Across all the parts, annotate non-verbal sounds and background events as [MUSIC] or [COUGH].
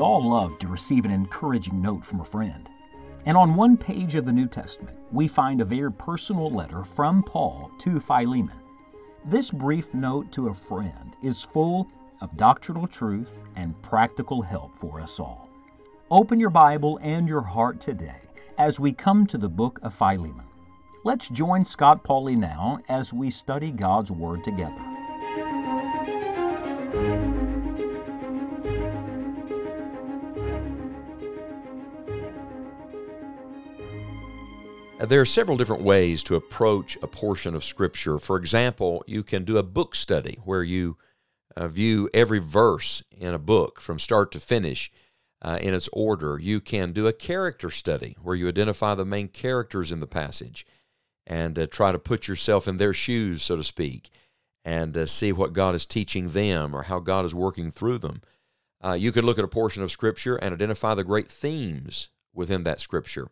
We all love to receive an encouraging note from a friend. And on one page of the New Testament, we find a very personal letter from Paul to Philemon. This brief note to a friend is full of doctrinal truth and practical help for us all. Open your Bible and your heart today as we come to the book of Philemon. Let's join Scott Pauley now as we study God's Word together. There are several different ways to approach a portion of Scripture. For example, you can do a book study where you uh, view every verse in a book from start to finish uh, in its order. You can do a character study where you identify the main characters in the passage and uh, try to put yourself in their shoes, so to speak, and uh, see what God is teaching them or how God is working through them. Uh, you could look at a portion of Scripture and identify the great themes within that Scripture.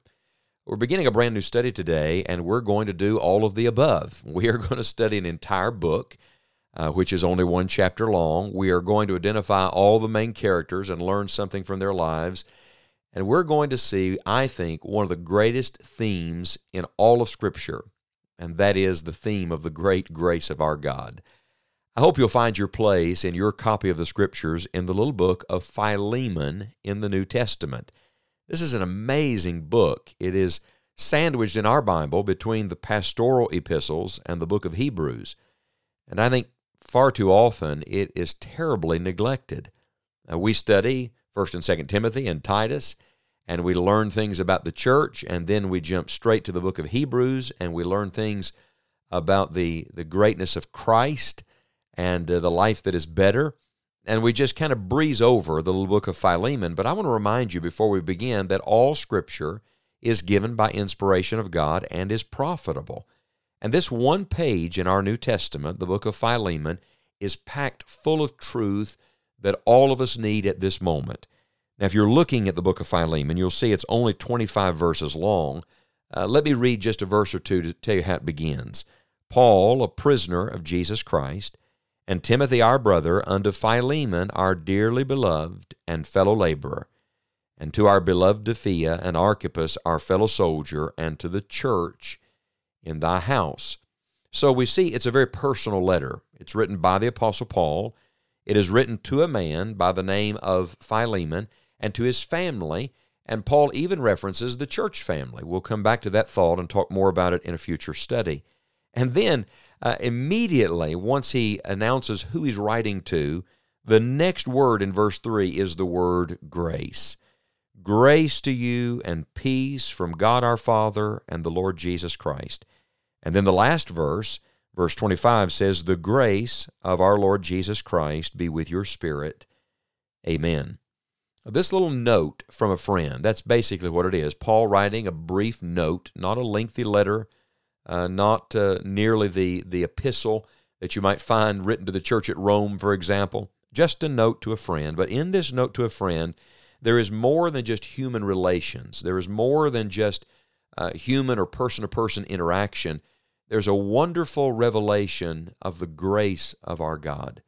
We're beginning a brand new study today, and we're going to do all of the above. [LAUGHS] We are going to study an entire book, uh, which is only one chapter long. We are going to identify all the main characters and learn something from their lives. And we're going to see, I think, one of the greatest themes in all of Scripture, and that is the theme of the great grace of our God. I hope you'll find your place in your copy of the Scriptures in the little book of Philemon in the New Testament. This is an amazing book. It is sandwiched in our Bible between the pastoral epistles and the book of Hebrews. And I think far too often it is terribly neglected. Uh, we study 1st and 2nd Timothy and Titus, and we learn things about the church, and then we jump straight to the book of Hebrews and we learn things about the, the greatness of Christ and uh, the life that is better and we just kind of breeze over the book of Philemon. But I want to remind you before we begin that all Scripture is given by inspiration of God and is profitable. And this one page in our New Testament, the book of Philemon, is packed full of truth that all of us need at this moment. Now, if you're looking at the book of Philemon, you'll see it's only 25 verses long. Uh, let me read just a verse or two to tell you how it begins. Paul, a prisoner of Jesus Christ, and Timothy our brother, unto Philemon our dearly beloved and fellow laborer, and to our beloved Apphia and Archippus our fellow soldier, and to the church in thy house. So we see it's a very personal letter. It's written by the Apostle Paul. It is written to a man by the name of Philemon and to his family. And Paul even references the church family. We'll come back to that thought and talk more about it in a future study. And then uh, immediately, once he announces who he's writing to, the next word in verse 3 is the word grace. Grace to you and peace from God our Father and the Lord Jesus Christ. And then the last verse, verse 25, says, The grace of our Lord Jesus Christ be with your spirit. Amen. This little note from a friend, that's basically what it is. Paul writing a brief note, not a lengthy letter, uh, not uh, nearly the, the epistle that you might find written to the church at Rome, for example. Just a note to a friend. But in this note to a friend, there is more than just human relations, there is more than just uh, human or person to person interaction. There's a wonderful revelation of the grace of our God.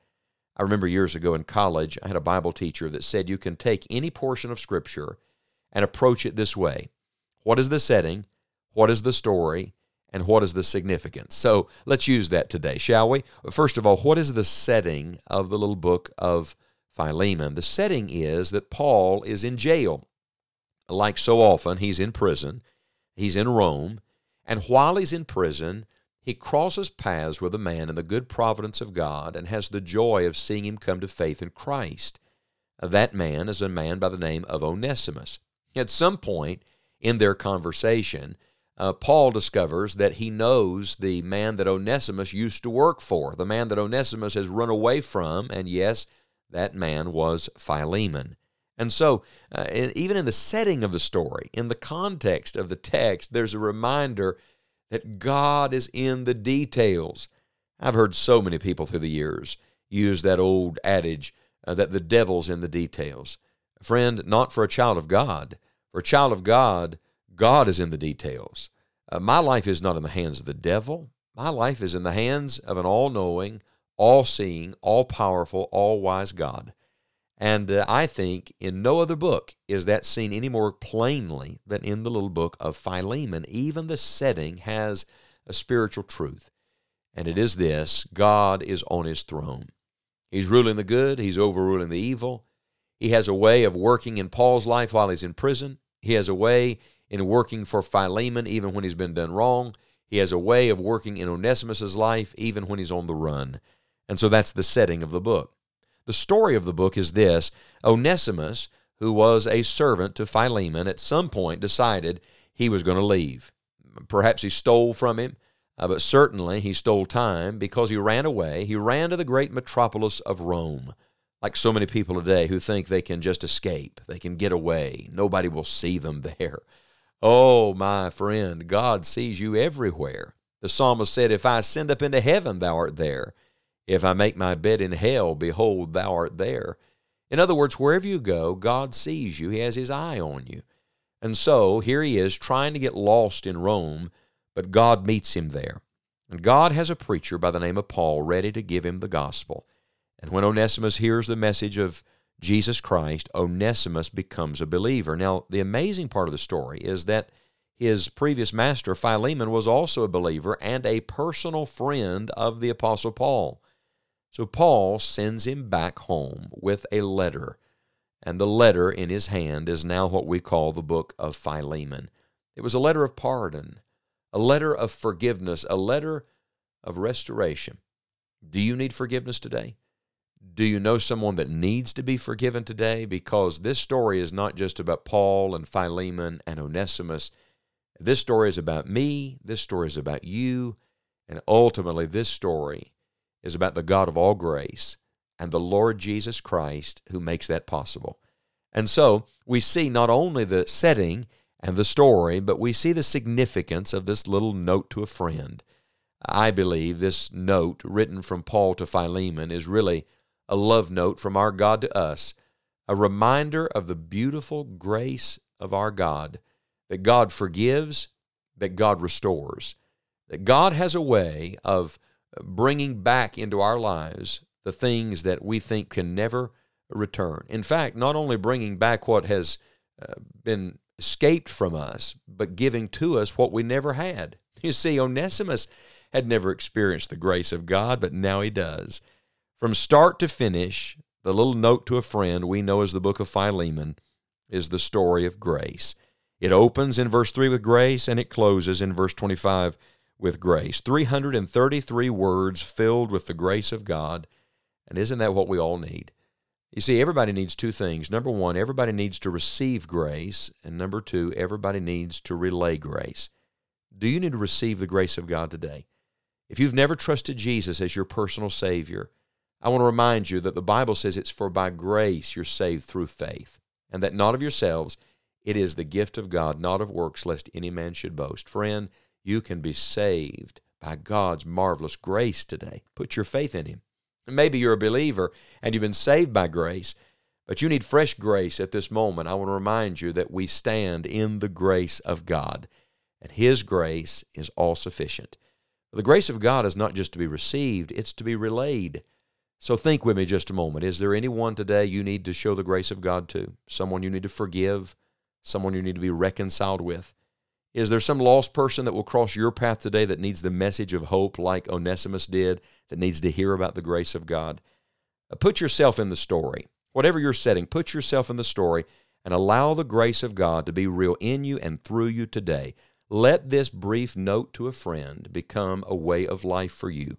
I remember years ago in college, I had a Bible teacher that said you can take any portion of Scripture and approach it this way What is the setting? What is the story? And what is the significance? So let's use that today, shall we? First of all, what is the setting of the little book of Philemon? The setting is that Paul is in jail. Like so often, he's in prison, he's in Rome, and while he's in prison, he crosses paths with a man in the good providence of God and has the joy of seeing him come to faith in Christ. That man is a man by the name of Onesimus. At some point in their conversation, uh, Paul discovers that he knows the man that Onesimus used to work for, the man that Onesimus has run away from, and yes, that man was Philemon. And so, uh, even in the setting of the story, in the context of the text, there's a reminder that God is in the details. I've heard so many people through the years use that old adage uh, that the devil's in the details. Friend, not for a child of God. For a child of God, God is in the details. Uh, my life is not in the hands of the devil. My life is in the hands of an all knowing, all seeing, all powerful, all wise God. And uh, I think in no other book is that seen any more plainly than in the little book of Philemon. Even the setting has a spiritual truth, and it is this God is on his throne. He's ruling the good, he's overruling the evil. He has a way of working in Paul's life while he's in prison. He has a way in working for Philemon even when he's been done wrong. He has a way of working in Onesimus's life even when he's on the run. And so that's the setting of the book. The story of the book is this Onesimus, who was a servant to Philemon, at some point decided he was going to leave. Perhaps he stole from him, uh, but certainly he stole time because he ran away. He ran to the great metropolis of Rome. Like so many people today who think they can just escape, they can get away, nobody will see them [LAUGHS] there. Oh, my friend, God sees you everywhere. The psalmist said, If I ascend up into heaven, thou art there. If I make my bed in hell, behold, thou art there. In other words, wherever you go, God sees you. He has his eye on you. And so here he is trying to get lost in Rome, but God meets him there. And God has a preacher by the name of Paul ready to give him the gospel. And when Onesimus hears the message of Jesus Christ, Onesimus becomes a believer. Now, the amazing part of the story is that his previous master, Philemon, was also a believer and a personal friend of the Apostle Paul. So Paul sends him back home with a letter, and the letter in his hand is now what we call the book of Philemon. It was a letter of pardon, a letter of forgiveness, a letter of restoration. Do you need forgiveness today? Do you know someone that needs to be forgiven today? Because this story is not just about Paul and Philemon and Onesimus. This story is about me. This story is about you. And ultimately, this story is about the God of all grace and the Lord Jesus Christ who makes that possible. And so we see not only the setting and the story, but we see the significance of this little note to a friend. I believe this note written from Paul to Philemon is really a love note from our God to us, a reminder of the beautiful grace of our God, that God forgives, that God restores, that God has a way of bringing back into our lives the things that we think can never return. In fact, not only bringing back what has uh, been escaped from us, but giving to us what we never had. [LAUGHS] You see, Onesimus had never experienced the grace of God, but now he does. From start to finish, the little note to a friend we know as the book of Philemon is the story of grace. It opens in verse 3 with grace and it closes in verse 25 with grace. 333 words filled with the grace of God. And isn't that what we all need? You see, everybody needs two things. Number one, everybody needs to receive grace. And number two, everybody needs to relay grace. Do you need to receive the grace of God today? If you've never trusted Jesus as your personal Savior, I want to remind you that the Bible says it's for by grace you're saved through faith, and that not of yourselves, it is the gift of God, not of works, lest any man should boast. Friend, you can be saved by God's marvelous grace today. Put your faith in Him. Maybe you're a believer and you've been saved by grace, but you need fresh grace at this moment. I want to remind you that we stand in the grace of God, and His grace is all sufficient. The grace of God is not just to be received, it's to be relayed. So think with me just a moment. Is there anyone today you need to show the grace of God to? Someone you need to forgive? Someone you need to be reconciled with? Is there some lost person that will cross your path today that needs the message of hope like Onesimus did, that needs to hear about the grace of God? Uh, put yourself in the story. Whatever your setting, put yourself in the story and allow the grace of God to be real in you and through you today. Let this brief note to a friend become a way of life for you.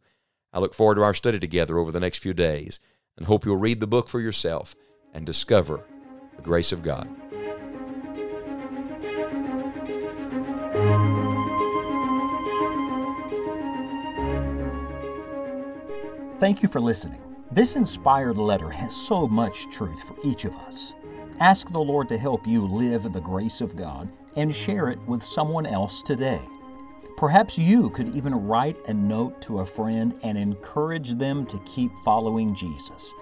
I look forward to our study together over the next few days and hope you'll read the book for yourself and discover the grace of God. Thank you for listening. This inspired letter has so much truth for each of us. Ask the Lord to help you live in the grace of God and share it with someone else today. Perhaps you could even write a note to a friend and encourage them to keep following Jesus.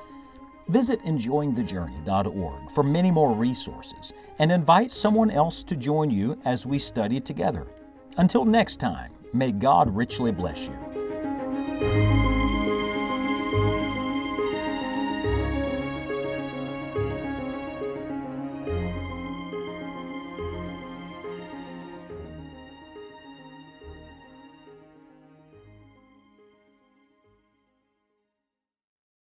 Visit enjoyingthejourney.org for many more resources and invite someone else to join you as we study together. Until next time, may God richly bless you.